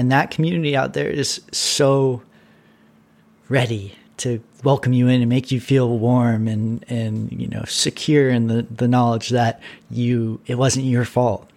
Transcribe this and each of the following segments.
And that community out there is so ready to welcome you in and make you feel warm and, and you know, secure in the, the knowledge that you it wasn't your fault.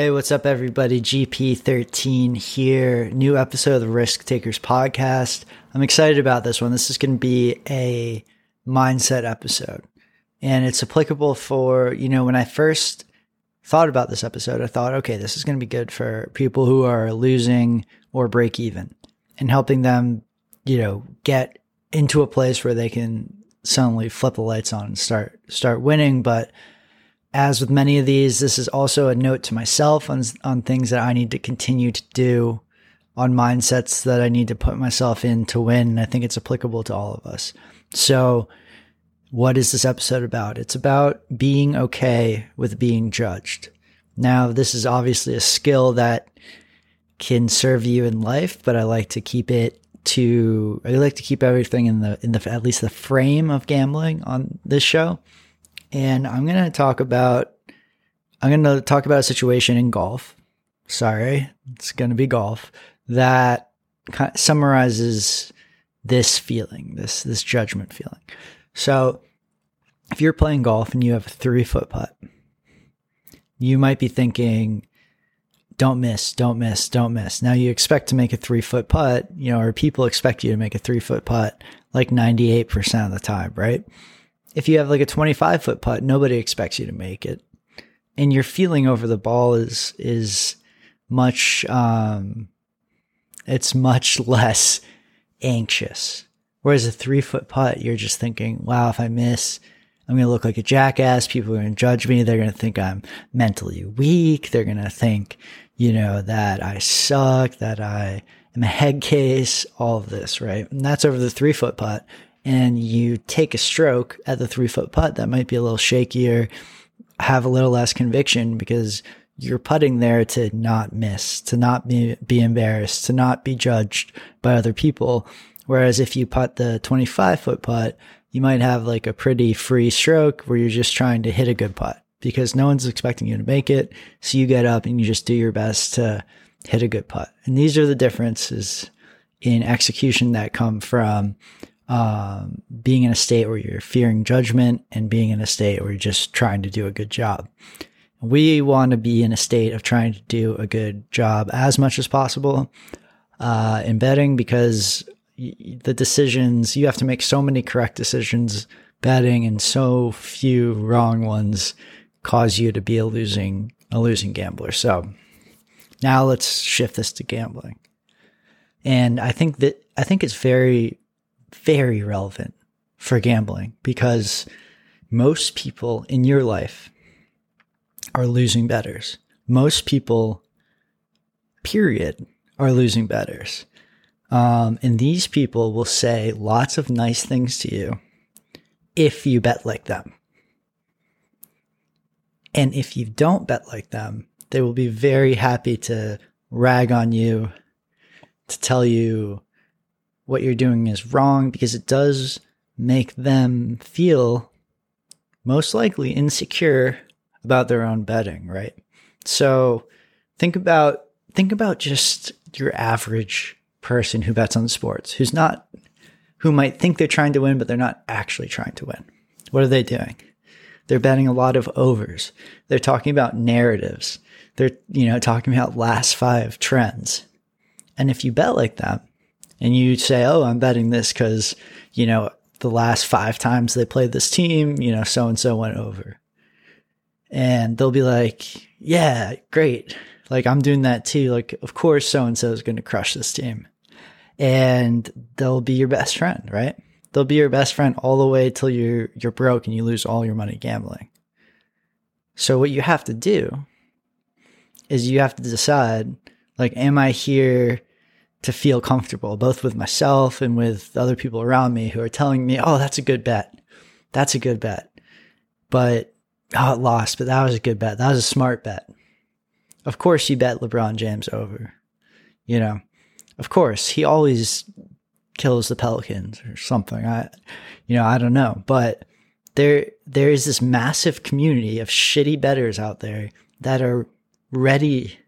Hey, what's up, everybody? GP13 here. New episode of the Risk Takers podcast. I'm excited about this one. This is going to be a mindset episode, and it's applicable for, you know, when I first thought about this episode, I thought, okay, this is going to be good for people who are losing or break even and helping them, you know, get into a place where they can suddenly flip the lights on and start start winning, but as with many of these, this is also a note to myself on, on things that I need to continue to do, on mindsets that I need to put myself in to win. I think it's applicable to all of us. So, what is this episode about? It's about being okay with being judged. Now, this is obviously a skill that can serve you in life, but I like to keep it to I like to keep everything in the in the at least the frame of gambling on this show and I'm going to talk about I'm going to talk about a situation in golf. Sorry, it's going to be golf that summarizes this feeling, this this judgment feeling. So, if you're playing golf and you have a 3-foot putt, you might be thinking don't miss, don't miss, don't miss. Now you expect to make a 3-foot putt, you know, or people expect you to make a 3-foot putt like 98% of the time, right? If you have like a 25 foot putt, nobody expects you to make it. And your feeling over the ball is, is much, um, it's much less anxious. Whereas a three foot putt, you're just thinking, wow, if I miss, I'm going to look like a jackass. People are going to judge me. They're going to think I'm mentally weak. They're going to think, you know, that I suck, that I am a head case, all of this, right? And that's over the three foot putt and you take a stroke at the three foot putt that might be a little shakier, have a little less conviction because you're putting there to not miss, to not be, be embarrassed, to not be judged by other people. Whereas if you putt the 25 foot putt, you might have like a pretty free stroke where you're just trying to hit a good putt because no one's expecting you to make it. So you get up and you just do your best to hit a good putt. And these are the differences in execution that come from um, being in a state where you're fearing judgment and being in a state where you're just trying to do a good job. We want to be in a state of trying to do a good job as much as possible uh, in betting because the decisions you have to make so many correct decisions betting and so few wrong ones cause you to be a losing a losing gambler. So now let's shift this to gambling. And I think that I think it's very very relevant for gambling because most people in your life are losing betters. Most people, period, are losing betters. Um, and these people will say lots of nice things to you if you bet like them. And if you don't bet like them, they will be very happy to rag on you, to tell you what you're doing is wrong because it does make them feel most likely insecure about their own betting, right? So think about think about just your average person who bets on sports, who's not who might think they're trying to win but they're not actually trying to win. What are they doing? They're betting a lot of overs. They're talking about narratives. They're, you know, talking about last five trends. And if you bet like that, and you say, "Oh, I'm betting this because you know the last five times they played this team, you know, so and so went over," and they'll be like, "Yeah, great." Like I'm doing that too. Like, of course, so and so is going to crush this team, and they'll be your best friend, right? They'll be your best friend all the way till you're you're broke and you lose all your money gambling. So what you have to do is you have to decide, like, am I here to feel comfortable, both with myself and with other people around me who are telling me, oh, that's a good bet. That's a good bet. But, oh, it lost, but that was a good bet. That was a smart bet. Of course, you bet LeBron James over, you know. Of course, he always kills the Pelicans or something. I, you know, I don't know, but there, there is this massive community of shitty betters out there that are ready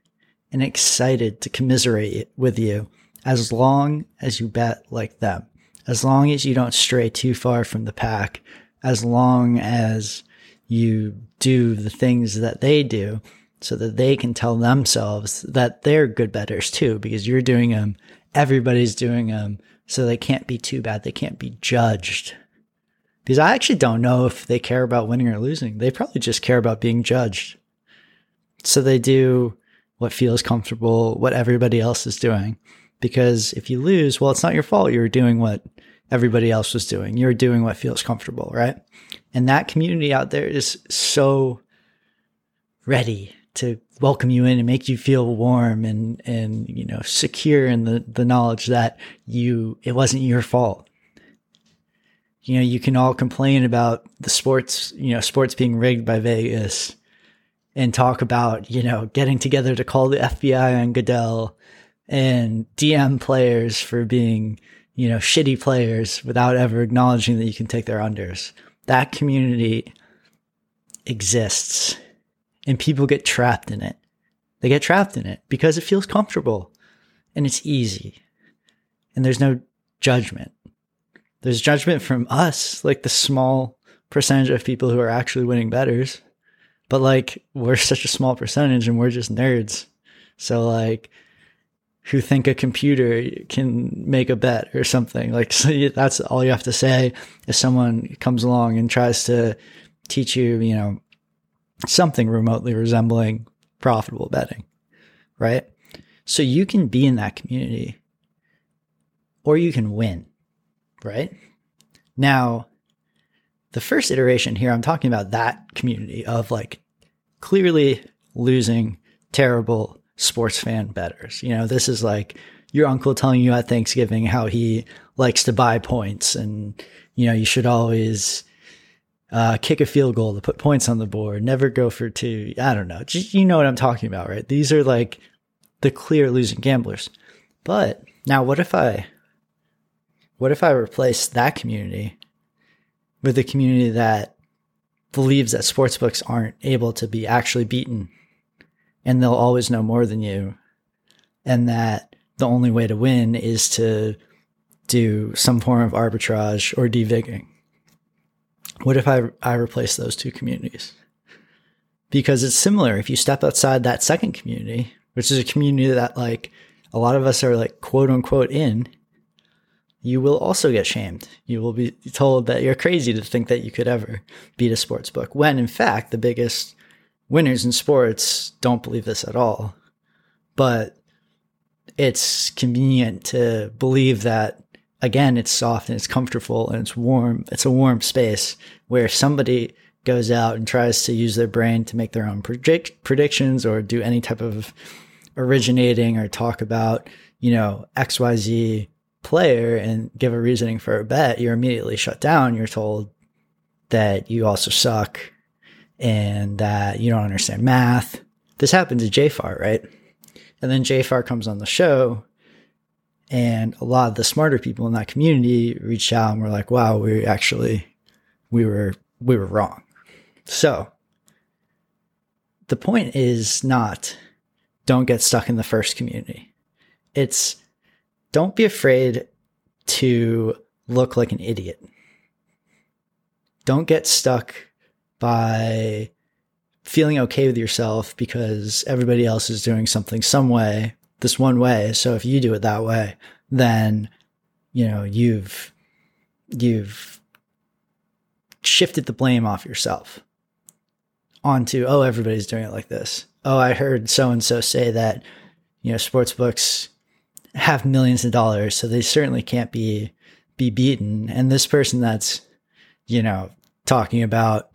and excited to commiserate with you as long as you bet like them, as long as you don't stray too far from the pack, as long as you do the things that they do so that they can tell themselves that they're good betters too, because you're doing them, everybody's doing them, so they can't be too bad. They can't be judged. Because I actually don't know if they care about winning or losing. They probably just care about being judged. So they do what feels comfortable, what everybody else is doing. Because if you lose, well, it's not your fault. You're doing what everybody else was doing. You're doing what feels comfortable, right? And that community out there is so ready to welcome you in and make you feel warm and, and, you know, secure in the, the knowledge that you, it wasn't your fault. You know, you can all complain about the sports, you know, sports being rigged by Vegas and talk about, you know, getting together to call the FBI on Goodell and DM players for being, you know, shitty players without ever acknowledging that you can take their unders. That community exists and people get trapped in it. They get trapped in it because it feels comfortable and it's easy and there's no judgment. There's judgment from us, like the small percentage of people who are actually winning betters but like we're such a small percentage and we're just nerds. So like who think a computer can make a bet or something. Like so that's all you have to say if someone comes along and tries to teach you, you know, something remotely resembling profitable betting, right? So you can be in that community or you can win, right? Now, the first iteration here, I'm talking about that community of like clearly losing terrible sports fan betters. You know, this is like your uncle telling you at Thanksgiving how he likes to buy points and, you know, you should always uh, kick a field goal to put points on the board, never go for two. I don't know. Just, you know what I'm talking about, right? These are like the clear losing gamblers. But now what if I, what if I replace that community with a community that believes that sportsbooks aren't able to be actually beaten and they'll always know more than you and that the only way to win is to do some form of arbitrage or devigging. What if I, I replace those two communities? Because it's similar. If you step outside that second community, which is a community that like a lot of us are like quote unquote in, you will also get shamed. You will be told that you're crazy to think that you could ever beat a sports book, when in fact, the biggest winners in sports don't believe this at all. But it's convenient to believe that, again, it's soft and it's comfortable and it's warm. It's a warm space where somebody goes out and tries to use their brain to make their own predict- predictions or do any type of originating or talk about, you know, XYZ player and give a reasoning for a bet, you're immediately shut down. You're told that you also suck and that you don't understand math. This happened to JFAR, right? And then JFAR comes on the show, and a lot of the smarter people in that community reached out and were like, "Wow, we actually we were we were wrong." So the point is not don't get stuck in the first community. It's don't be afraid to look like an idiot. Don't get stuck by feeling okay with yourself because everybody else is doing something some way, this one way. So if you do it that way, then, you know, you've, you've shifted the blame off yourself onto, oh, everybody's doing it like this. Oh, I heard so and so say that, you know, sports books have millions of dollars, so they certainly can't be be beaten. And this person that's, you know, talking about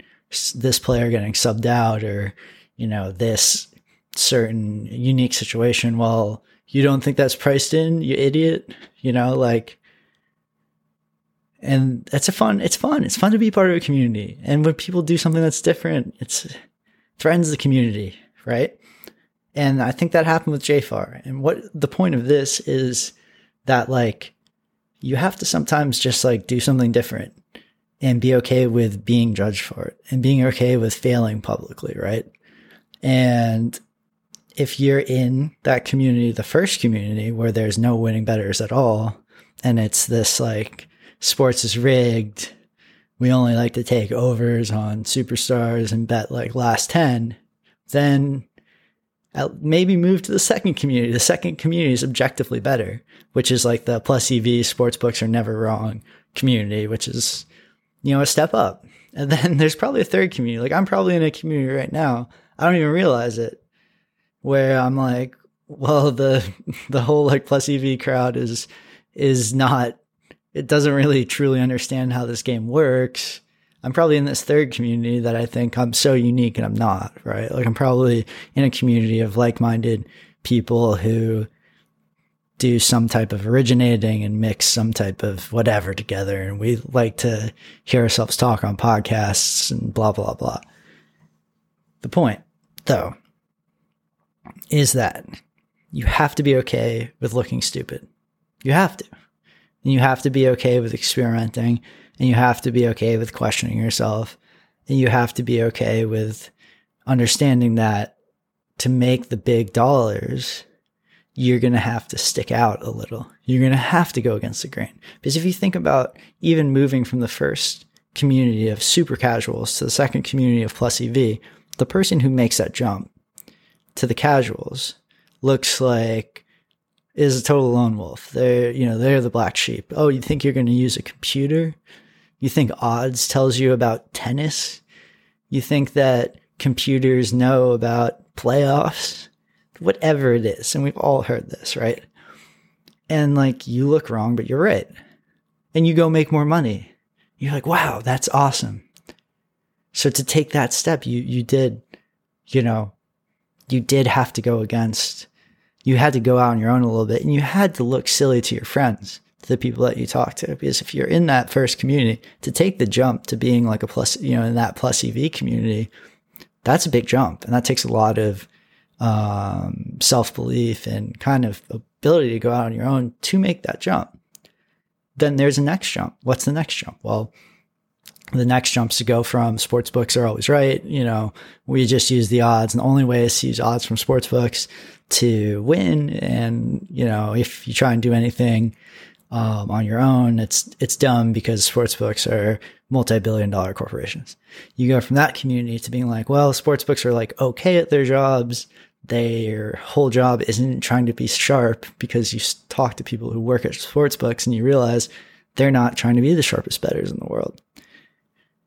this player getting subbed out or, you know, this certain unique situation, well, you don't think that's priced in, you idiot, you know, like and that's a fun it's fun. It's fun to be part of a community. And when people do something that's different, it's threatens the community, right? And I think that happened with JFAR. And what the point of this is that like you have to sometimes just like do something different and be okay with being judged for it and being okay with failing publicly, right? And if you're in that community, the first community where there's no winning betters at all, and it's this like sports is rigged, we only like to take overs on superstars and bet like last 10, then maybe move to the second community. The second community is objectively better, which is like the plus EV sports books are never wrong community, which is, you know, a step up. And then there's probably a third community. Like I'm probably in a community right now. I don't even realize it where I'm like, well, the, the whole like plus EV crowd is, is not, it doesn't really truly understand how this game works I'm probably in this third community that I think I'm so unique and I'm not, right? Like I'm probably in a community of like-minded people who do some type of originating and mix some type of whatever together. And we like to hear ourselves talk on podcasts and blah, blah, blah. The point, though, is that you have to be okay with looking stupid. You have to. And you have to be okay with experimenting and you have to be okay with questioning yourself. And you have to be okay with understanding that to make the big dollars, you're going to have to stick out a little. You're going to have to go against the grain. Because if you think about even moving from the first community of super casuals to the second community of plus EV, the person who makes that jump to the casuals looks like is a total lone wolf. They're, you know, they're the black sheep. Oh, you think you're going to use a computer you think odds tells you about tennis? You think that computers know about playoffs? Whatever it is. And we've all heard this, right? And like you look wrong, but you're right. And you go make more money. You're like, wow, that's awesome. So to take that step, you you did, you know, you did have to go against you had to go out on your own a little bit and you had to look silly to your friends to the people that you talk to. Because if you're in that first community, to take the jump to being like a plus, you know, in that plus EV community, that's a big jump. And that takes a lot of um, self belief and kind of ability to go out on your own to make that jump. Then there's a next jump. What's the next jump? Well, the next jumps to go from sports books are always right. You know, we just use the odds and the only way is to use odds from sports books to win. And, you know, if you try and do anything um, on your own. It's it's dumb because sports books are multi-billion dollar corporations. You go from that community to being like, well, sports books are like okay at their jobs. Their whole job isn't trying to be sharp because you talk to people who work at sportsbooks and you realize they're not trying to be the sharpest betters in the world.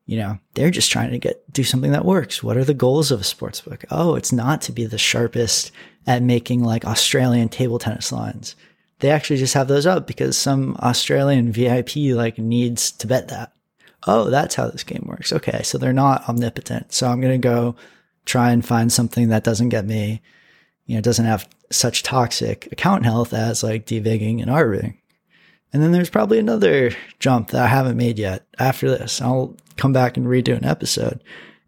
You know, they're just trying to get do something that works. What are the goals of a sportsbook? Oh, it's not to be the sharpest at making like Australian table tennis lines they actually just have those up because some Australian VIP like needs to bet that. Oh, that's how this game works. Okay. So they're not omnipotent. So I'm going to go try and find something that doesn't get me, you know, doesn't have such toxic account health as like devigging and arbing. And then there's probably another jump that I haven't made yet after this. I'll come back and redo an episode.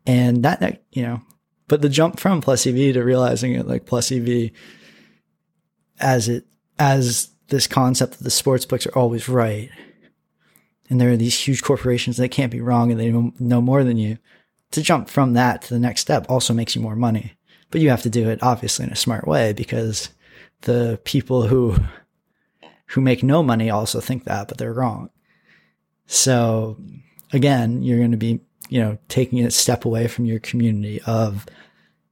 And that, you know, but the jump from plus EV to realizing it like plus EV as it as this concept that the sports books are always right. And there are these huge corporations that can't be wrong and they know more than you. To jump from that to the next step also makes you more money. But you have to do it obviously in a smart way because the people who who make no money also think that, but they're wrong. So again, you're going to be, you know, taking a step away from your community of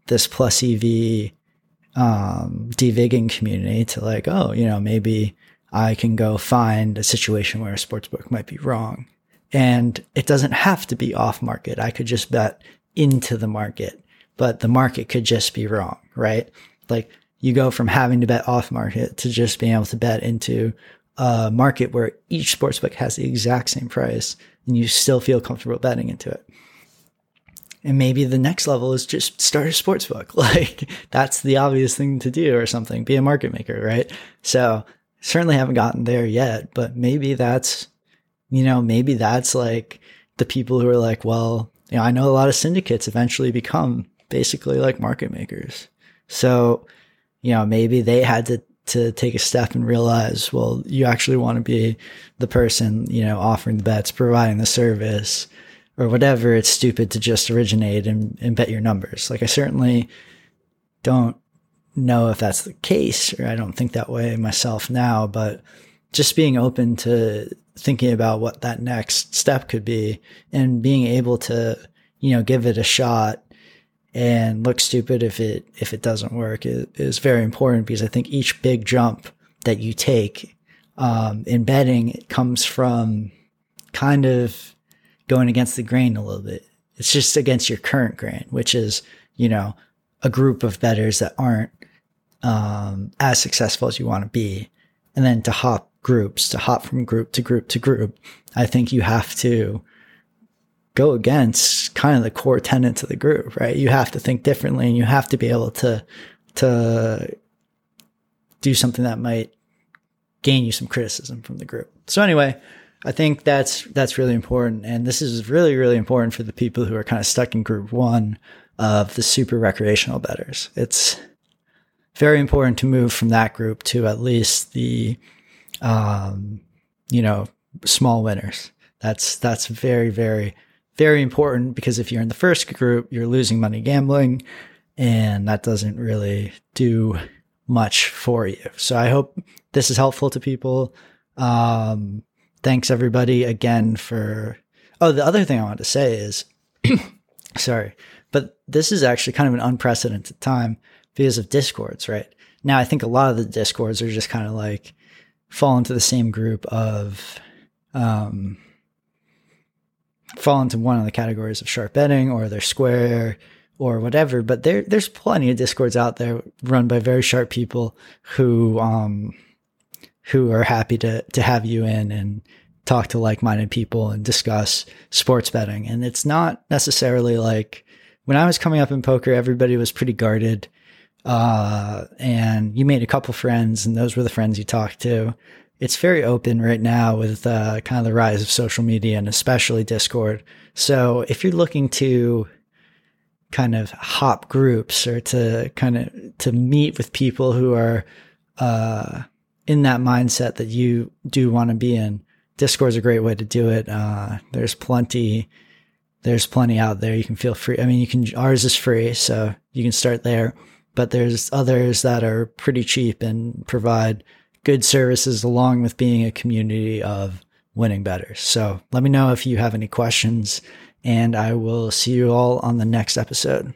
this plus EV um, devigging community to like, oh, you know, maybe I can go find a situation where a sports book might be wrong. And it doesn't have to be off market. I could just bet into the market, but the market could just be wrong, right? Like you go from having to bet off market to just being able to bet into a market where each sports book has the exact same price and you still feel comfortable betting into it. And maybe the next level is just start a sports book. Like that's the obvious thing to do or something, be a market maker, right? So certainly haven't gotten there yet, but maybe that's, you know, maybe that's like the people who are like, well, you know, I know a lot of syndicates eventually become basically like market makers. So, you know, maybe they had to to take a step and realize, well, you actually want to be the person, you know, offering the bets, providing the service or whatever. It's stupid to just originate and, and bet your numbers. Like I certainly don't know if that's the case, or I don't think that way myself now, but just being open to thinking about what that next step could be and being able to, you know, give it a shot and look stupid if it if it doesn't work is, very important because I think each big jump that you take um, in betting comes from kind of going against the grain a little bit. It's just against your current grain, which is you know a group of betters that aren't um, as successful as you want to be, and then to hop groups, to hop from group to group to group. I think you have to go against kind of the core tenets of the group, right? You have to think differently and you have to be able to, to do something that might gain you some criticism from the group. So anyway, I think that's, that's really important. And this is really, really important for the people who are kind of stuck in group one of the super recreational betters. It's very important to move from that group to at least the, um, you know, small winners. That's, that's very, very, very important because if you're in the first group, you're losing money gambling and that doesn't really do much for you. So I hope this is helpful to people. Um, thanks everybody again for, oh, the other thing I want to say is, sorry, but this is actually kind of an unprecedented time because of discords, right? Now I think a lot of the discords are just kind of like fall into the same group of, um, fall into one of the categories of sharp betting or they're square or whatever. But there, there's plenty of discords out there run by very sharp people who, um, who are happy to, to have you in and talk to like-minded people and discuss sports betting. And it's not necessarily like when I was coming up in poker, everybody was pretty guarded. Uh, and you made a couple friends and those were the friends you talked to it's very open right now with uh, kind of the rise of social media and especially Discord. So if you're looking to kind of hop groups or to kind of to meet with people who are uh, in that mindset that you do want to be in, Discord's a great way to do it. Uh, there's plenty. There's plenty out there. You can feel free. I mean, you can, ours is free, so you can start there, but there's others that are pretty cheap and provide good services along with being a community of winning better. So let me know if you have any questions and I will see you all on the next episode.